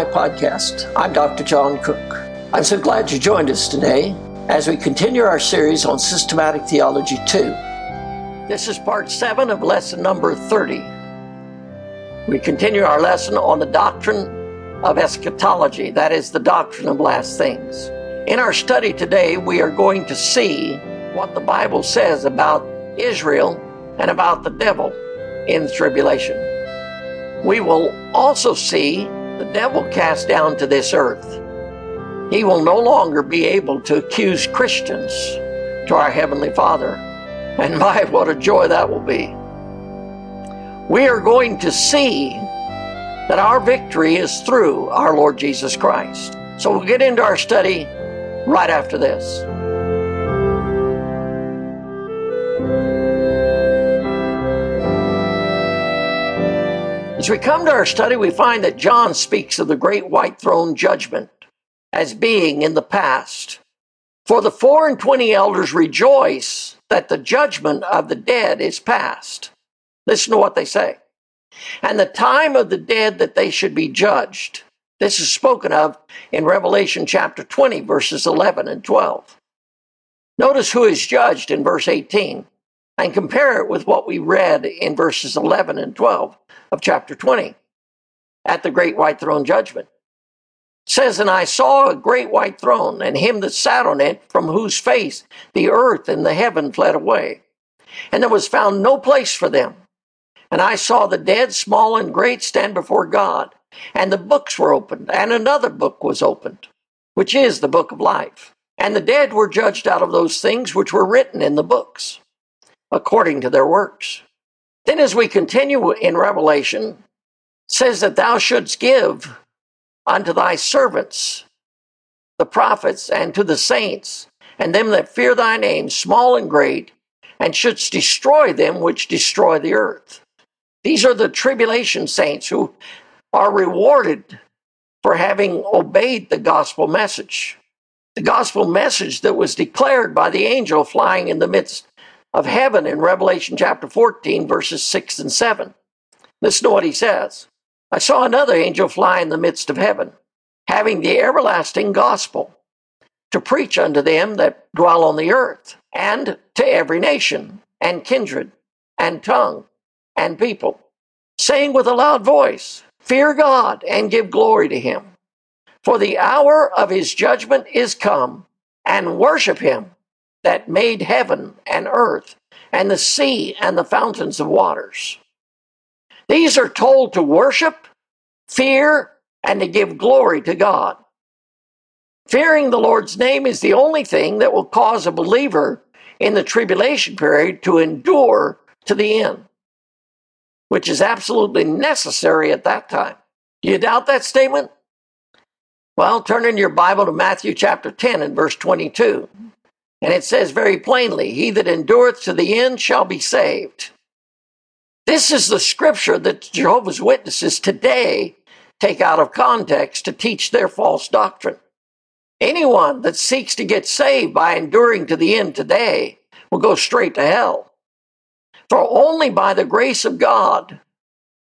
my podcast. I'm Dr. John Cook. I'm so glad you joined us today as we continue our series on Systematic Theology 2. This is part 7 of lesson number 30. We continue our lesson on the doctrine of eschatology, that is, the doctrine of last things. In our study today, we are going to see what the Bible says about Israel and about the devil in the tribulation. We will also see the devil cast down to this earth. He will no longer be able to accuse Christians to our Heavenly Father. And my, what a joy that will be. We are going to see that our victory is through our Lord Jesus Christ. So we'll get into our study right after this. As we come to our study, we find that John speaks of the great white throne judgment as being in the past. For the four and twenty elders rejoice that the judgment of the dead is past. Listen to what they say. And the time of the dead that they should be judged. This is spoken of in Revelation chapter 20, verses 11 and 12. Notice who is judged in verse 18 and compare it with what we read in verses 11 and 12 of chapter 20 at the great white throne judgment. Says, And I saw a great white throne, and him that sat on it, from whose face the earth and the heaven fled away. And there was found no place for them. And I saw the dead, small and great, stand before God. And the books were opened, and another book was opened, which is the book of life. And the dead were judged out of those things which were written in the books, according to their works. Then, as we continue in Revelation, says that thou shouldst give unto thy servants, the prophets, and to the saints, and them that fear thy name, small and great, and shouldst destroy them which destroy the earth. These are the tribulation saints who are rewarded for having obeyed the gospel message. The gospel message that was declared by the angel flying in the midst of heaven in Revelation chapter 14, verses 6 and 7. Listen to what he says. I saw another angel fly in the midst of heaven, having the everlasting gospel to preach unto them that dwell on the earth, and to every nation, and kindred, and tongue, and people, saying with a loud voice, Fear God and give glory to him, for the hour of his judgment is come, and worship him that made heaven and earth and the sea and the fountains of waters. These are told to worship, fear, and to give glory to God. Fearing the Lord's name is the only thing that will cause a believer in the tribulation period to endure to the end, which is absolutely necessary at that time. Do you doubt that statement? Well, turn in your Bible to Matthew chapter 10 and verse 22. And it says very plainly, He that endureth to the end shall be saved. This is the scripture that Jehovah's Witnesses today take out of context to teach their false doctrine. Anyone that seeks to get saved by enduring to the end today will go straight to hell. For only by the grace of God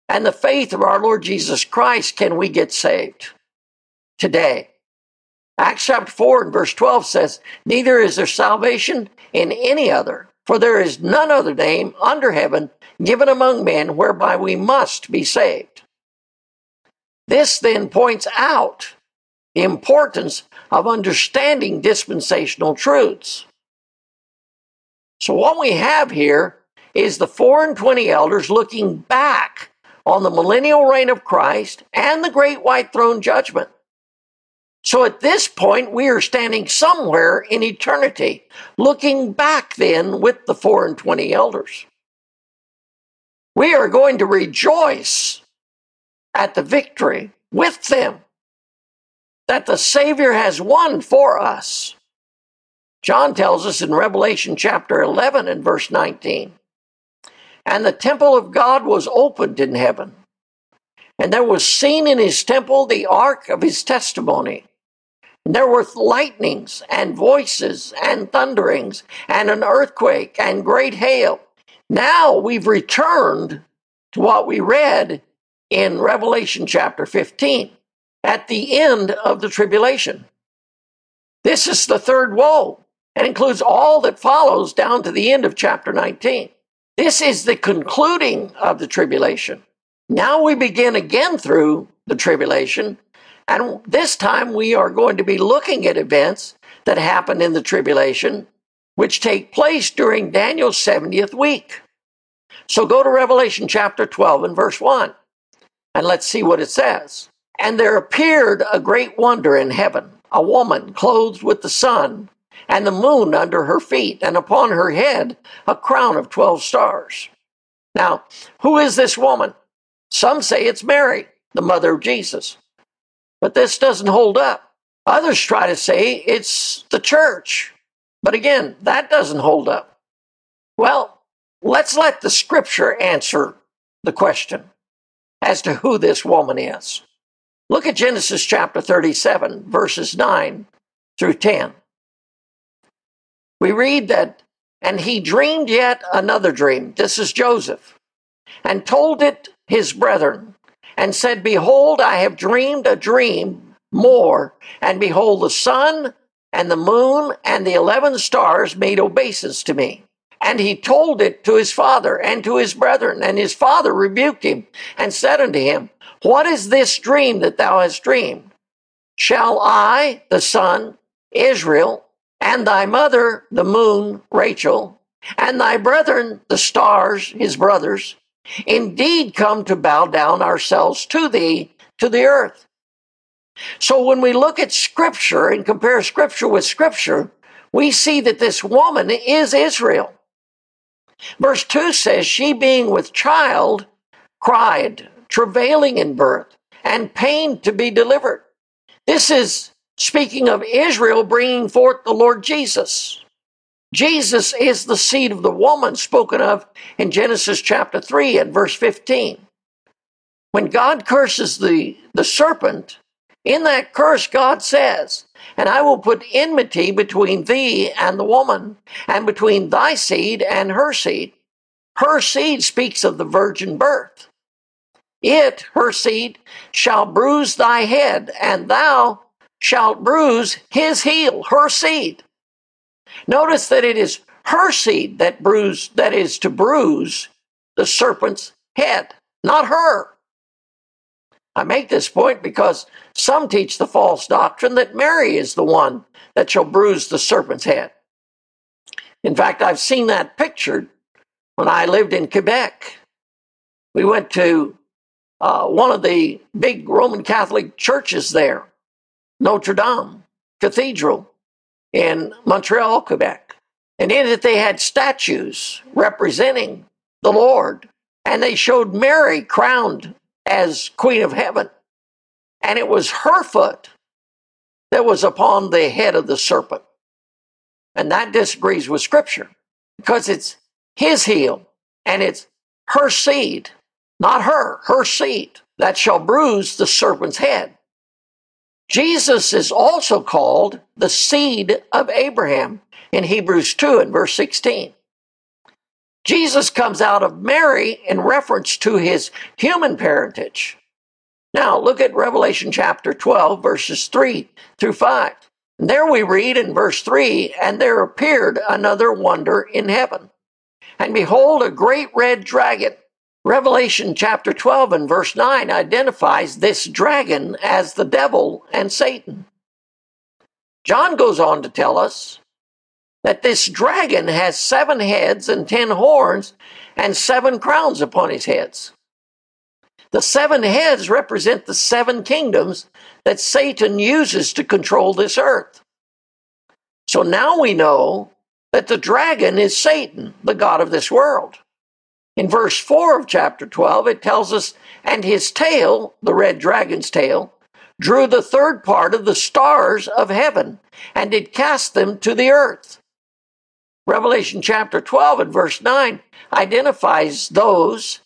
and the faith of our Lord Jesus Christ can we get saved today. Acts chapter 4 and verse 12 says, Neither is there salvation in any other, for there is none other name under heaven given among men whereby we must be saved. This then points out the importance of understanding dispensational truths. So, what we have here is the four and twenty elders looking back on the millennial reign of Christ and the great white throne judgment. So at this point, we are standing somewhere in eternity, looking back then with the four and twenty elders. We are going to rejoice at the victory with them that the Savior has won for us. John tells us in Revelation chapter 11 and verse 19, and the temple of God was opened in heaven, and there was seen in his temple the ark of his testimony. There were lightnings and voices and thunderings and an earthquake and great hail. Now we've returned to what we read in Revelation chapter 15. at the end of the tribulation. This is the third woe and includes all that follows down to the end of chapter 19. This is the concluding of the tribulation. Now we begin again through the tribulation, and this time we are going to be looking at events that happen in the tribulation, which take place during Daniel's 70th week. So go to Revelation chapter 12 and verse 1, and let's see what it says. And there appeared a great wonder in heaven, a woman clothed with the sun, and the moon under her feet, and upon her head a crown of 12 stars. Now, who is this woman? Some say it's Mary, the mother of Jesus. But this doesn't hold up. Others try to say it's the church. But again, that doesn't hold up. Well, let's let the scripture answer the question as to who this woman is. Look at Genesis chapter 37, verses 9 through 10. We read that, and he dreamed yet another dream. This is Joseph, and told it his brethren, and said, Behold, I have dreamed a dream more, and behold, the sun and the moon and the eleven stars made obeisance to me. And he told it to his father and to his brethren, and his father rebuked him and said unto him, What is this dream that thou hast dreamed? Shall I, the sun, Israel, and thy mother, the moon, Rachel, and thy brethren, the stars, his brothers, indeed come to bow down ourselves to thee, to the earth. So when we look at Scripture and compare Scripture with Scripture, we see that this woman is Israel. Verse 2 says, She being with child cried, travailing in birth, and pained to be delivered. This is speaking of Israel bringing forth the Lord Jesus. Jesus is the seed of the woman spoken of in Genesis chapter 3 and verse 15. When God curses the, the serpent, in that curse, God says, And I will put enmity between thee and the woman, and between thy seed and her seed. Her seed speaks of the virgin birth. It, her seed, shall bruise thy head, and thou shalt bruise his heel, her seed. Notice that it is her seed that bruise that is to bruise the serpent's head, not her. I make this point because some teach the false doctrine that Mary is the one that shall bruise the serpent's head. In fact, I've seen that pictured when I lived in Quebec. We went to uh, one of the big Roman Catholic churches there, Notre Dame Cathedral in Montreal, Quebec. And in it, they had statues representing the Lord. And they showed Mary crowned as Queen of Heaven. And it was her foot that was upon the head of the serpent. And that disagrees with Scripture because it's his heel and it's her seed, not her, her seed, that shall bruise the serpent's head. Jesus is also called the seed of Abraham in Hebrews 2 and verse 16. Jesus comes out of Mary in reference to his human parentage. Now, look at Revelation chapter 12, verses 3 through 5. And there we read in verse 3 And there appeared another wonder in heaven. And behold, a great red dragon. Revelation chapter 12 and verse 9 identifies this dragon as the devil and Satan. John goes on to tell us that this dragon has seven heads and ten horns and seven crowns upon his heads. The seven heads represent the seven kingdoms that Satan uses to control this earth. So now we know that the dragon is Satan, the God of this world. In verse 4 of chapter 12, it tells us, and his tail, the red dragon's tail, drew the third part of the stars of heaven and did cast them to the earth. Revelation chapter 12 and verse 9 identifies those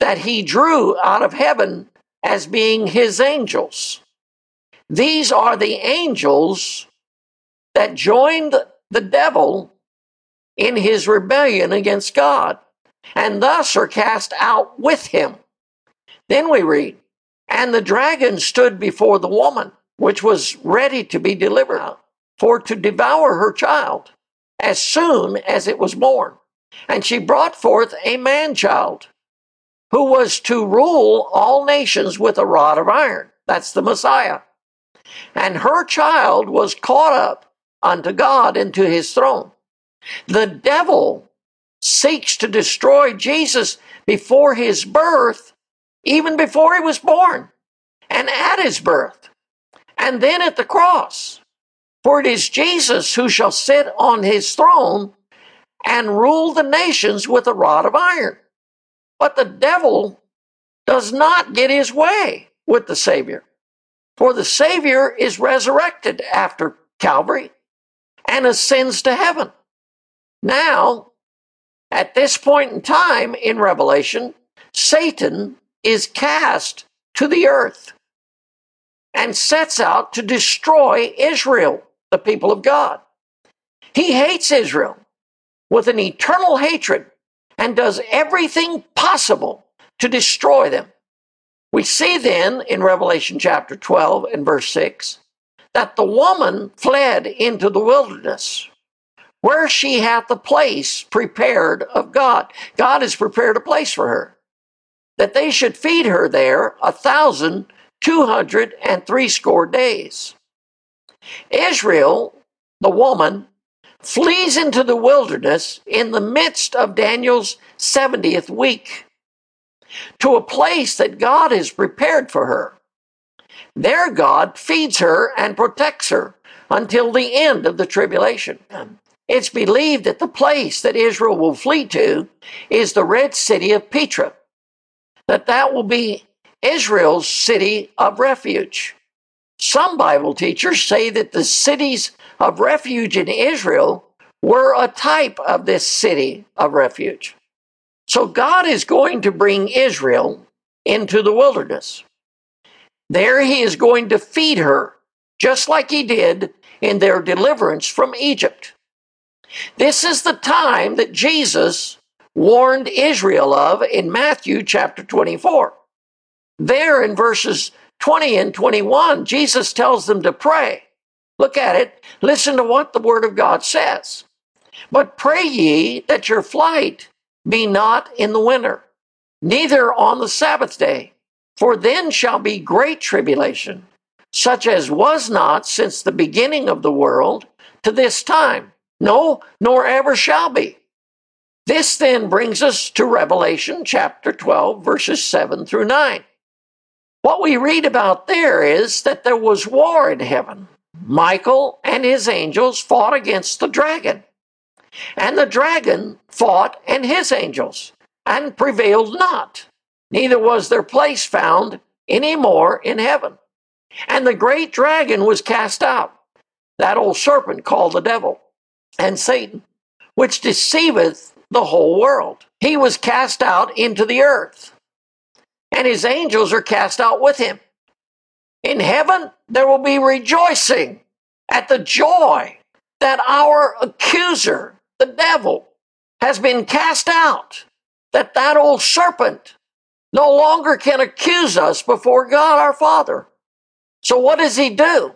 that he drew out of heaven as being his angels. These are the angels that joined the devil in his rebellion against God and thus are cast out with him. Then we read, And the dragon stood before the woman, which was ready to be delivered, for to devour her child as soon as it was born. And she brought forth a man child who was to rule all nations with a rod of iron. That's the Messiah. And her child was caught up unto God into his throne. The devil seeks to destroy Jesus before his birth, even before he was born, and at his birth, and then at the cross. For it is Jesus who shall sit on his throne and rule the nations with a rod of iron. But the devil does not get his way with the Savior. For the Savior is resurrected after Calvary and ascends to heaven. Now, at this point in time in Revelation, Satan is cast to the earth and sets out to destroy Israel, the people of God. He hates Israel with an eternal hatred and does everything possible to destroy them. We see then in Revelation chapter 12 and verse 6 that the woman fled into the wilderness where she hath a place prepared of God. God has prepared a place for her, that they should feed her there a thousand two hundred and threescore days. Israel, the woman, flees into the wilderness in the midst of Daniel's 70th week to a place that God has prepared for her. There, God feeds her and protects her until the end of the tribulation. It's believed that the place that Israel will flee to is the red city of Petra, that that will be Israel's city of refuge. Some Bible teachers say that the cities of refuge in Israel were a type of this city of refuge. So God is going to bring Israel into the wilderness. There he is going to feed her, just like he did in their deliverance from Egypt. This is the time that Jesus warned Israel of in Matthew chapter 24. There in verses 20 and 21, Jesus tells them to pray. Look at it. Listen to what the word of God says. But pray ye that your flight be not in the winter, neither on the Sabbath day, for then shall be great tribulation, such as was not since the beginning of the world to this time no, nor ever shall be. This then brings us to Revelation chapter 12, verses 7 through 9. What we read about there is that there was war in heaven. Michael and his angels fought against the dragon. And the dragon fought and his angels, and prevailed not. Neither was their place found any more in heaven. And the great dragon was cast out, that old serpent called the devil and Satan, which deceiveth the whole world. He was cast out into the earth, and his angels are cast out with him. In heaven, there will be rejoicing at the joy that our accuser, the devil, has been cast out, that that old serpent no longer can accuse us before God our Father. So what does he do?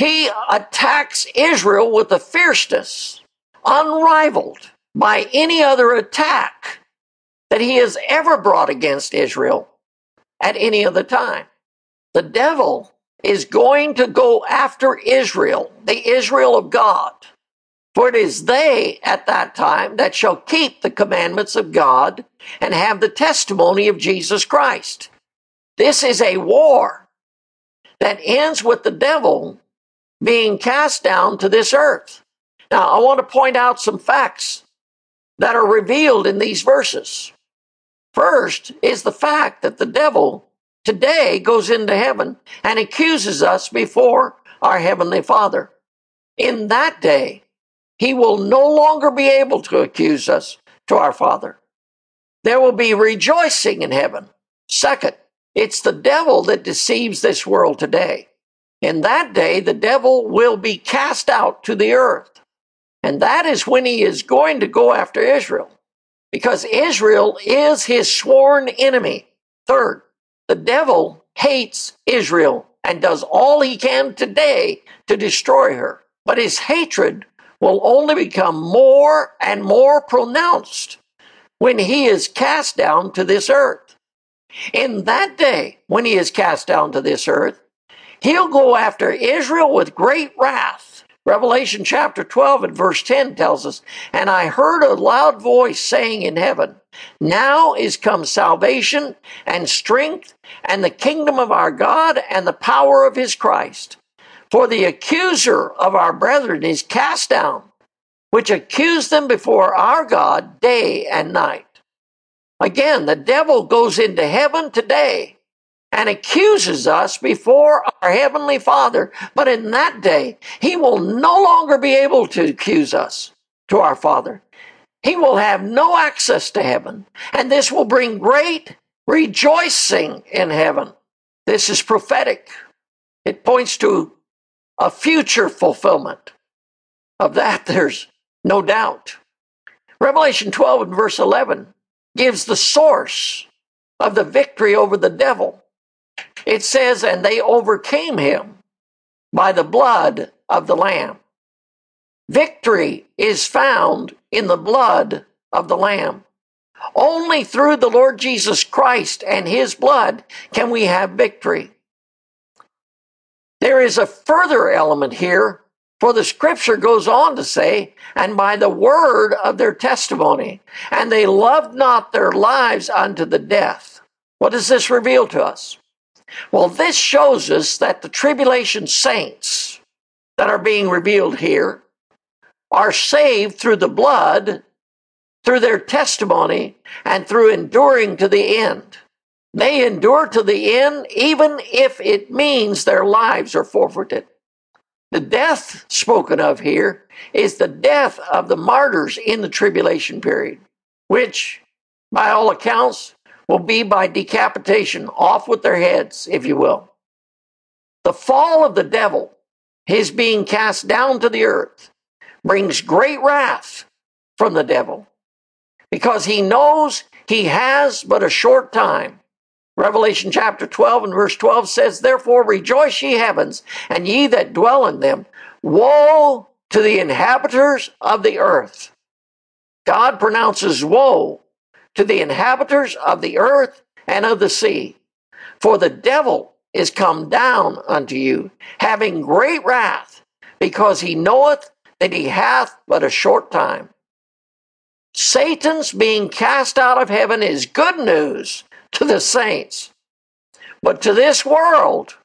He attacks Israel with a fierceness unrivaled by any other attack that he has ever brought against Israel at any other time. The devil is going to go after Israel, the Israel of God. For it is they at that time that shall keep the commandments of God and have the testimony of Jesus Christ. This is a war that ends with the devil being cast down to this earth. Now, I want to point out some facts that are revealed in these verses. First is the fact that the devil today goes into heaven and accuses us before our Heavenly Father. In that day, he will no longer be able to accuse us to our Father. There will be rejoicing in heaven. Second, it's the devil that deceives this world today. In that day, the devil will be cast out to the earth. And that is when he is going to go after Israel, because Israel is his sworn enemy. Third, the devil hates Israel and does all he can today to destroy her. But his hatred will only become more and more pronounced when he is cast down to this earth. In that day, when he is cast down to this earth, he'll go after Israel with great wrath. Revelation chapter 12 and verse 10 tells us, And I heard a loud voice saying in heaven, Now is come salvation and strength and the kingdom of our God and the power of his Christ. For the accuser of our brethren is cast down, which accused them before our God day and night. Again, the devil goes into heaven today and accuses us before our Heavenly Father. But in that day, he will no longer be able to accuse us to our Father. He will have no access to heaven. And this will bring great rejoicing in heaven. This is prophetic. It points to a future fulfillment. Of that, there's no doubt. Revelation 12 and verse 11 gives the source of the victory over the devil. It says, and they overcame him by the blood of the Lamb. Victory is found in the blood of the Lamb. Only through the Lord Jesus Christ and his blood can we have victory. There is a further element here, for the scripture goes on to say, and by the word of their testimony, and they loved not their lives unto the death. What does this reveal to us? Well, this shows us that the tribulation saints that are being revealed here are saved through the blood, through their testimony, and through enduring to the end. They endure to the end, even if it means their lives are forfeited. The death spoken of here is the death of the martyrs in the tribulation period, which, by all accounts, will be by decapitation, off with their heads, if you will. The fall of the devil, his being cast down to the earth, brings great wrath from the devil because he knows he has but a short time. Revelation chapter 12 and verse 12 says, Therefore rejoice ye heavens, and ye that dwell in them. Woe to the inhabitants of the earth. God pronounces woe to the inhabitants of the earth and of the sea. For the devil is come down unto you, having great wrath, because he knoweth that he hath but a short time. Satan's being cast out of heaven is good news to the saints. But to this world,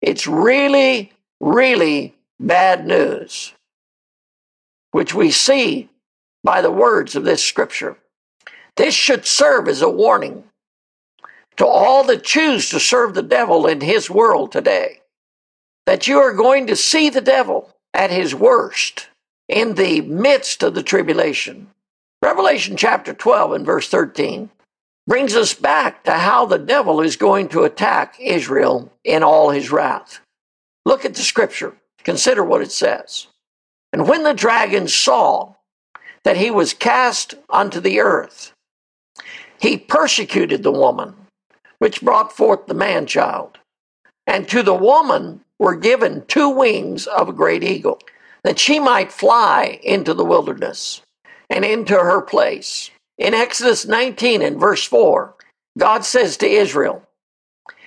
it's really, really bad news, which we see by the words of this scripture. This should serve as a warning to all that choose to serve the devil in his world today that you are going to see the devil at his worst in the midst of the tribulation. Revelation chapter 12 and verse 13 brings us back to how the devil is going to attack Israel in all his wrath. Look at the scripture. Consider what it says. And when the dragon saw that he was cast unto the earth, he persecuted the woman, which brought forth the man child. And to the woman were given two wings of a great eagle, that she might fly into the wilderness and into her place. In Exodus 19 and verse 4, God says to Israel,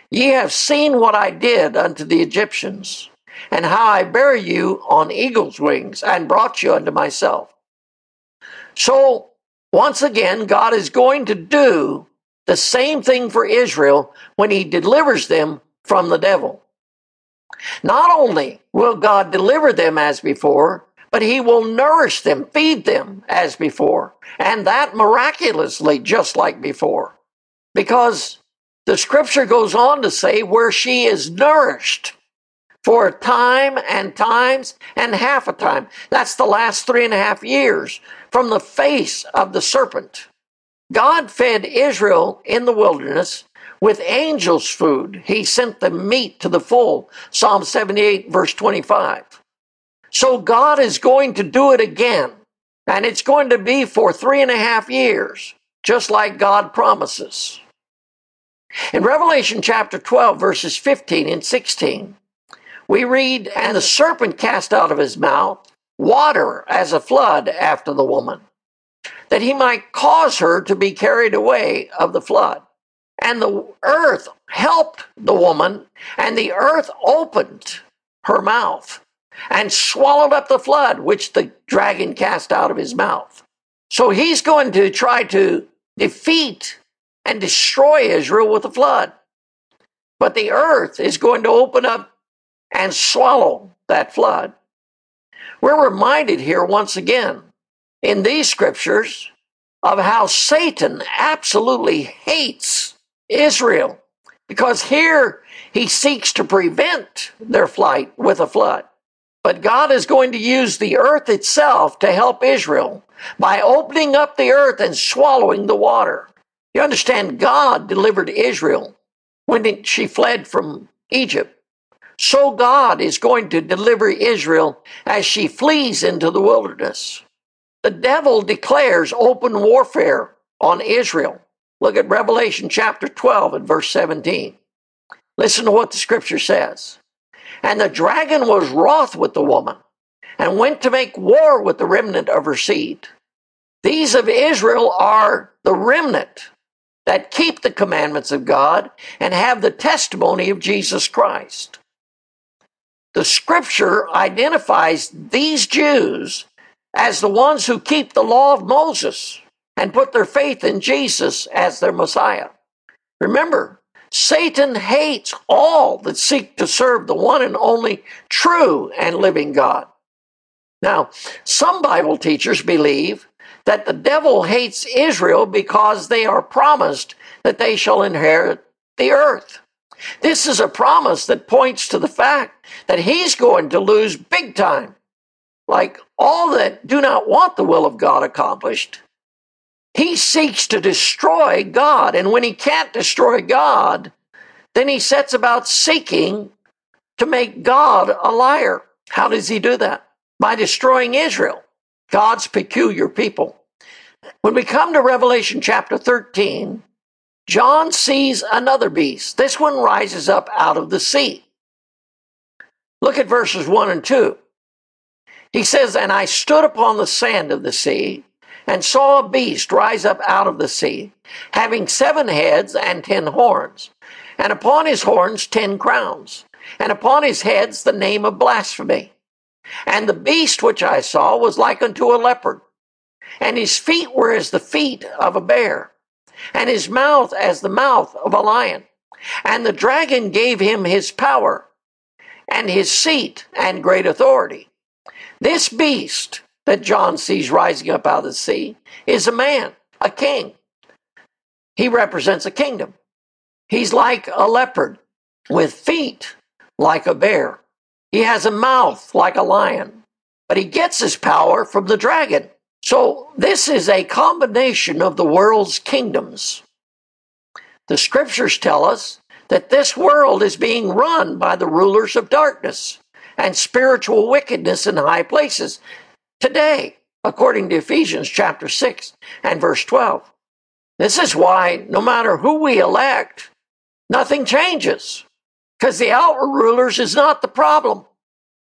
Ye have seen what I did unto the Egyptians, and how I bare you on eagle's wings, and brought you unto myself. So once again, God is going to do the same thing for Israel when he delivers them from the devil. Not only will God deliver them as before, but he will nourish them, feed them as before, and that miraculously, just like before. Because the scripture goes on to say, where she is nourished for a time and times and half a time. That's the last three and a half years from the face of the serpent. God fed Israel in the wilderness with angels' food. He sent them meat to the full. Psalm 78, verse 25. So God is going to do it again. And it's going to be for three and a half years, just like God promises. In Revelation chapter 12, verses 15 and 16, we read, And the serpent cast out of his mouth water as a flood after the woman, that he might cause her to be carried away of the flood. And the earth helped the woman, and the earth opened her mouth and swallowed up the flood which the dragon cast out of his mouth. So he's going to try to defeat and destroy Israel with a flood. But the earth is going to open up and swallow that flood. We're reminded here once again in these scriptures of how Satan absolutely hates Israel because here he seeks to prevent their flight with a flood. But God is going to use the earth itself to help Israel by opening up the earth and swallowing the water. You understand, God delivered Israel when she fled from Egypt. So God is going to deliver Israel as she flees into the wilderness. The devil declares open warfare on Israel. Look at Revelation chapter 12 and verse 17. Listen to what the scripture says. And the dragon was wroth with the woman and went to make war with the remnant of her seed. These of Israel are the remnant that keep the commandments of God and have the testimony of Jesus Christ. The scripture identifies these Jews as the ones who keep the law of Moses and put their faith in Jesus as their Messiah. Remember, Satan hates all that seek to serve the one and only true and living God. Now, some Bible teachers believe that the devil hates Israel because they are promised that they shall inherit the earth. This is a promise that points to the fact that he's going to lose big time. Like all that do not want the will of God accomplished, he seeks to destroy God. And when he can't destroy God, then he sets about seeking to make God a liar. How does he do that? By destroying Israel, God's peculiar people. When we come to Revelation chapter 13, John sees another beast. This one rises up out of the sea. Look at verses 1 and 2. He says, And I stood upon the sand of the sea and saw a beast rise up out of the sea, having seven heads and ten horns, and upon his horns ten crowns, and upon his heads the name of blasphemy. And the beast which I saw was like unto a leopard, and his feet were as the feet of a bear, and his mouth as the mouth of a lion. And the dragon gave him his power, and his seat, and great authority. This beast that John sees rising up out of the sea is a man, a king. He represents a kingdom. He's like a leopard with feet like a bear. He has a mouth like a lion, but he gets his power from the dragon. So this is a combination of the world's kingdoms. The scriptures tell us that this world is being run by the rulers of darkness and spiritual wickedness in high places today, according to Ephesians chapter 6 and verse 12. This is why no matter who we elect, nothing changes because the outward rulers is not the problem.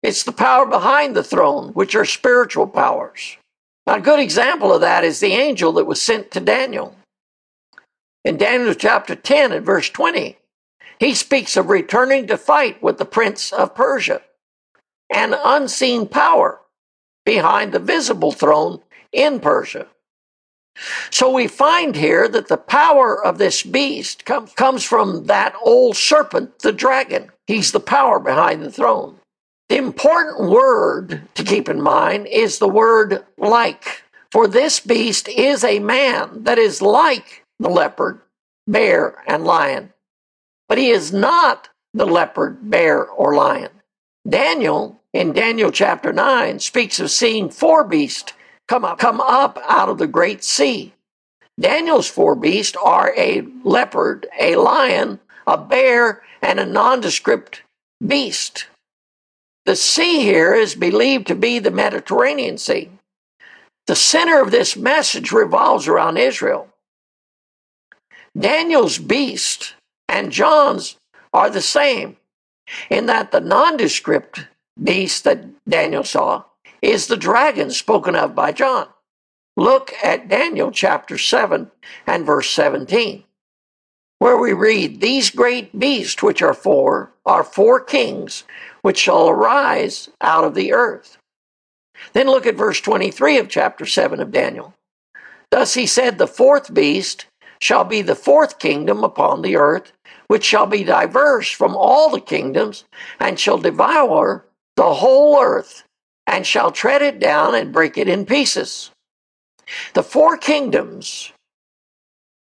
It's the power behind the throne, which are spiritual powers. A good example of that is the angel that was sent to Daniel. In Daniel chapter 10 and verse 20, he speaks of returning to fight with the prince of Persia, an unseen power behind the visible throne in Persia. So we find here that the power of this beast com- comes from that old serpent, the dragon. He's the power behind the throne. The important word to keep in mind is the word like. For this beast is a man that is like the leopard, bear, and lion. But he is not the leopard, bear, or lion. Daniel, in Daniel chapter 9, speaks of seeing four beasts come up, come up out of the great sea. Daniel's four beasts are a leopard, a lion, a bear, and a nondescript beast. The sea here is believed to be the Mediterranean Sea. The center of this message revolves around Israel. Daniel's beast and John's are the same in that the nondescript beast that Daniel saw is the dragon spoken of by John. Look at Daniel chapter 7 and verse 17, where we read, These great beasts which are four are four kings which shall arise out of the earth. Then look at verse 23 of chapter 7 of Daniel. Thus he said, The fourth beast shall be the fourth kingdom upon the earth, which shall be diverse from all the kingdoms, and shall devour the whole earth, and shall tread it down and break it in pieces. The four kingdoms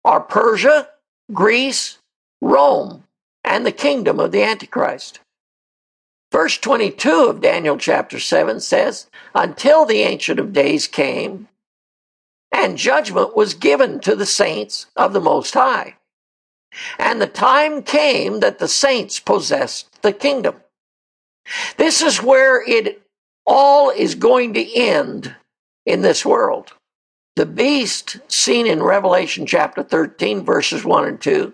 are Persia, Greece, Rome, and the kingdom of the Antichrist. Verse 22 of Daniel chapter 7 says, Until the Ancient of Days came, and judgment was given to the saints of the Most High. And the time came that the saints possessed the kingdom. This is where it all is going to end in this world. The beast seen in Revelation chapter 13, verses 1 and 2,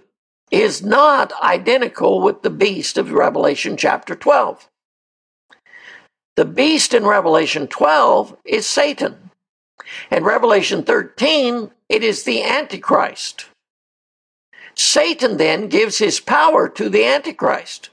is not identical with the beast of Revelation chapter 12. The beast in Revelation 12 is Satan. In Revelation 13, it is the Antichrist. Satan then gives his power to the Antichrist.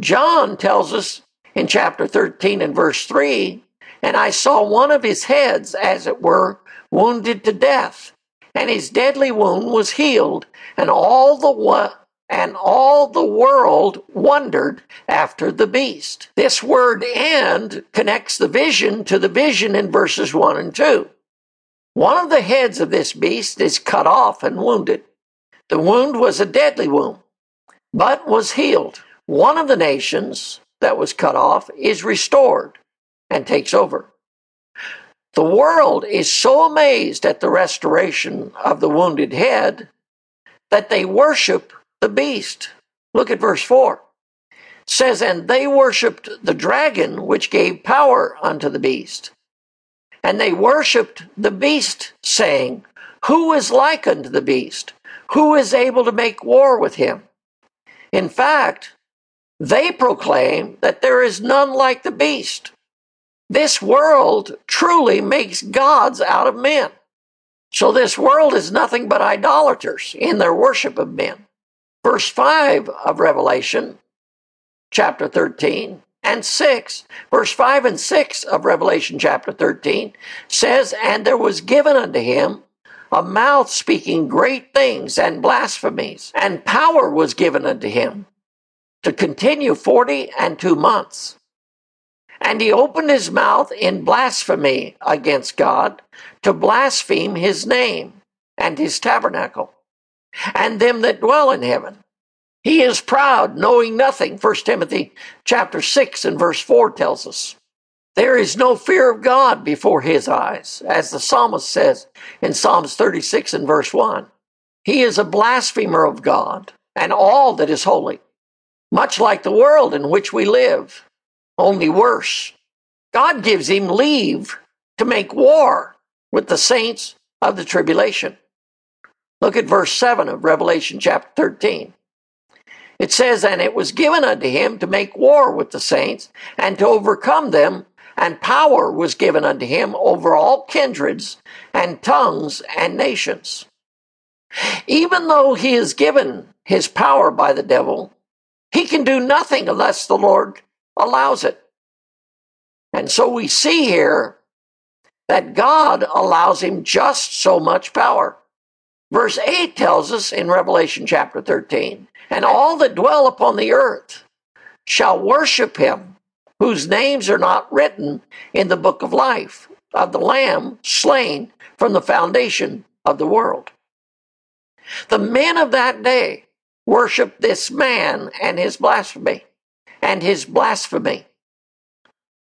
John tells us in chapter 13 and verse 3 and I saw one of his heads, as it were, wounded to death, and his deadly wound was healed, and all the and all the world wondered after the beast. This word and connects the vision to the vision in verses 1 and 2. One of the heads of this beast is cut off and wounded. The wound was a deadly wound, but was healed. One of the nations that was cut off is restored and takes over. The world is so amazed at the restoration of the wounded head that they worship the beast. Look at verse 4. It says, And they worshiped the dragon which gave power unto the beast. And they worshiped the beast, saying, Who is like unto the beast? Who is able to make war with him? In fact, they proclaim that there is none like the beast. This world truly makes gods out of men. So this world is nothing but idolaters in their worship of men. Verse 5 of Revelation, chapter 13, and 6, verse 5 and 6 of Revelation chapter 13 says, And there was given unto him a mouth speaking great things and blasphemies, and power was given unto him to continue forty and two months. And he opened his mouth in blasphemy against God to blaspheme his name and his tabernacle and them that dwell in heaven. He is proud, knowing nothing. 1 Timothy chapter 6 and verse 4 tells us. There is no fear of God before his eyes, as the psalmist says in Psalms 36 and verse 1. He is a blasphemer of God and all that is holy, much like the world in which we live only worse. God gives him leave to make war with the saints of the tribulation. Look at verse 7 of Revelation chapter 13. It says, And it was given unto him to make war with the saints and to overcome them, and power was given unto him over all kindreds and tongues and nations. Even though he is given his power by the devil, he can do nothing unless the Lord allows it. And so we see here that God allows him just so much power. Verse 8 tells us in Revelation chapter 13, and all that dwell upon the earth shall worship him, whose names are not written in the book of life of the Lamb slain from the foundation of the world. The men of that day worshiped this man and his blasphemy and his blasphemy.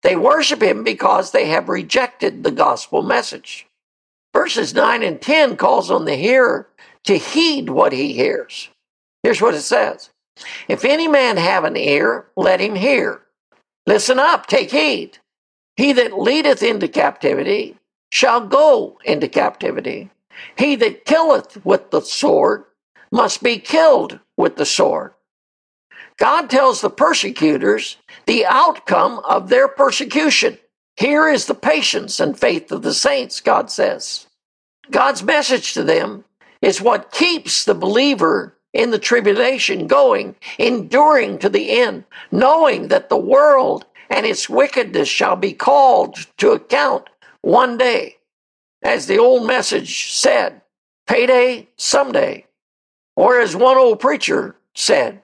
They worship him because they have rejected the gospel message. Verses 9 and 10 calls on the hearer to heed what he hears. Here's what it says If any man have an ear, let him hear. Listen up, take heed. He that leadeth into captivity shall go into captivity. He that killeth with the sword must be killed with the sword. God tells the persecutors the outcome of their persecution. Here is the patience and faith of the saints, God says. God's message to them is what keeps the believer in the tribulation going, enduring to the end, knowing that the world and its wickedness shall be called to account one day. As the old message said, payday someday. Or as one old preacher said,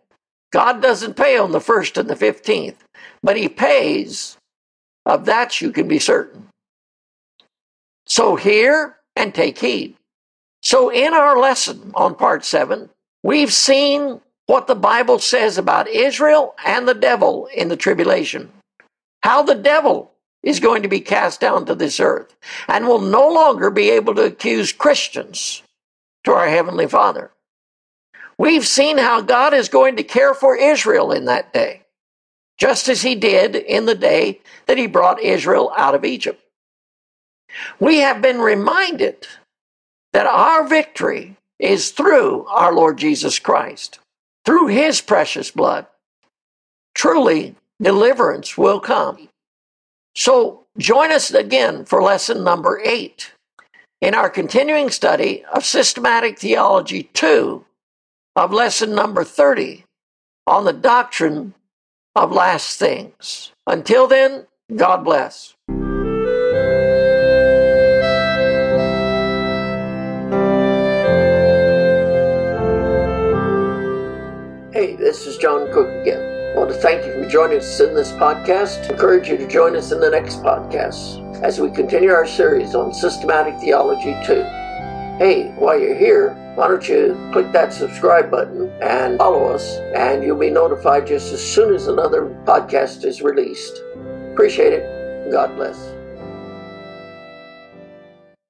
God doesn't pay on the first and the 15th, but he pays. Of that you can be certain. So hear and take heed. So in our lesson on part seven, we've seen what the Bible says about Israel and the devil in the tribulation. How the devil is going to be cast down to this earth and will no longer be able to accuse Christians to our Heavenly Father. We've seen how God is going to care for Israel in that day, just as He did in the day that He brought Israel out of Egypt. We have been reminded that our victory is through our Lord Jesus Christ, through his precious blood. Truly, deliverance will come. So, join us again for lesson number eight in our continuing study of Systematic Theology 2 of lesson number 30 on the doctrine of last things. Until then, God bless. Hey, this is John Cook again. I want to thank you for joining us in this podcast. I encourage you to join us in the next podcast as we continue our series on systematic theology 2. Hey, while you're here, why don't you click that subscribe button and follow us, and you'll be notified just as soon as another podcast is released. Appreciate it. God bless.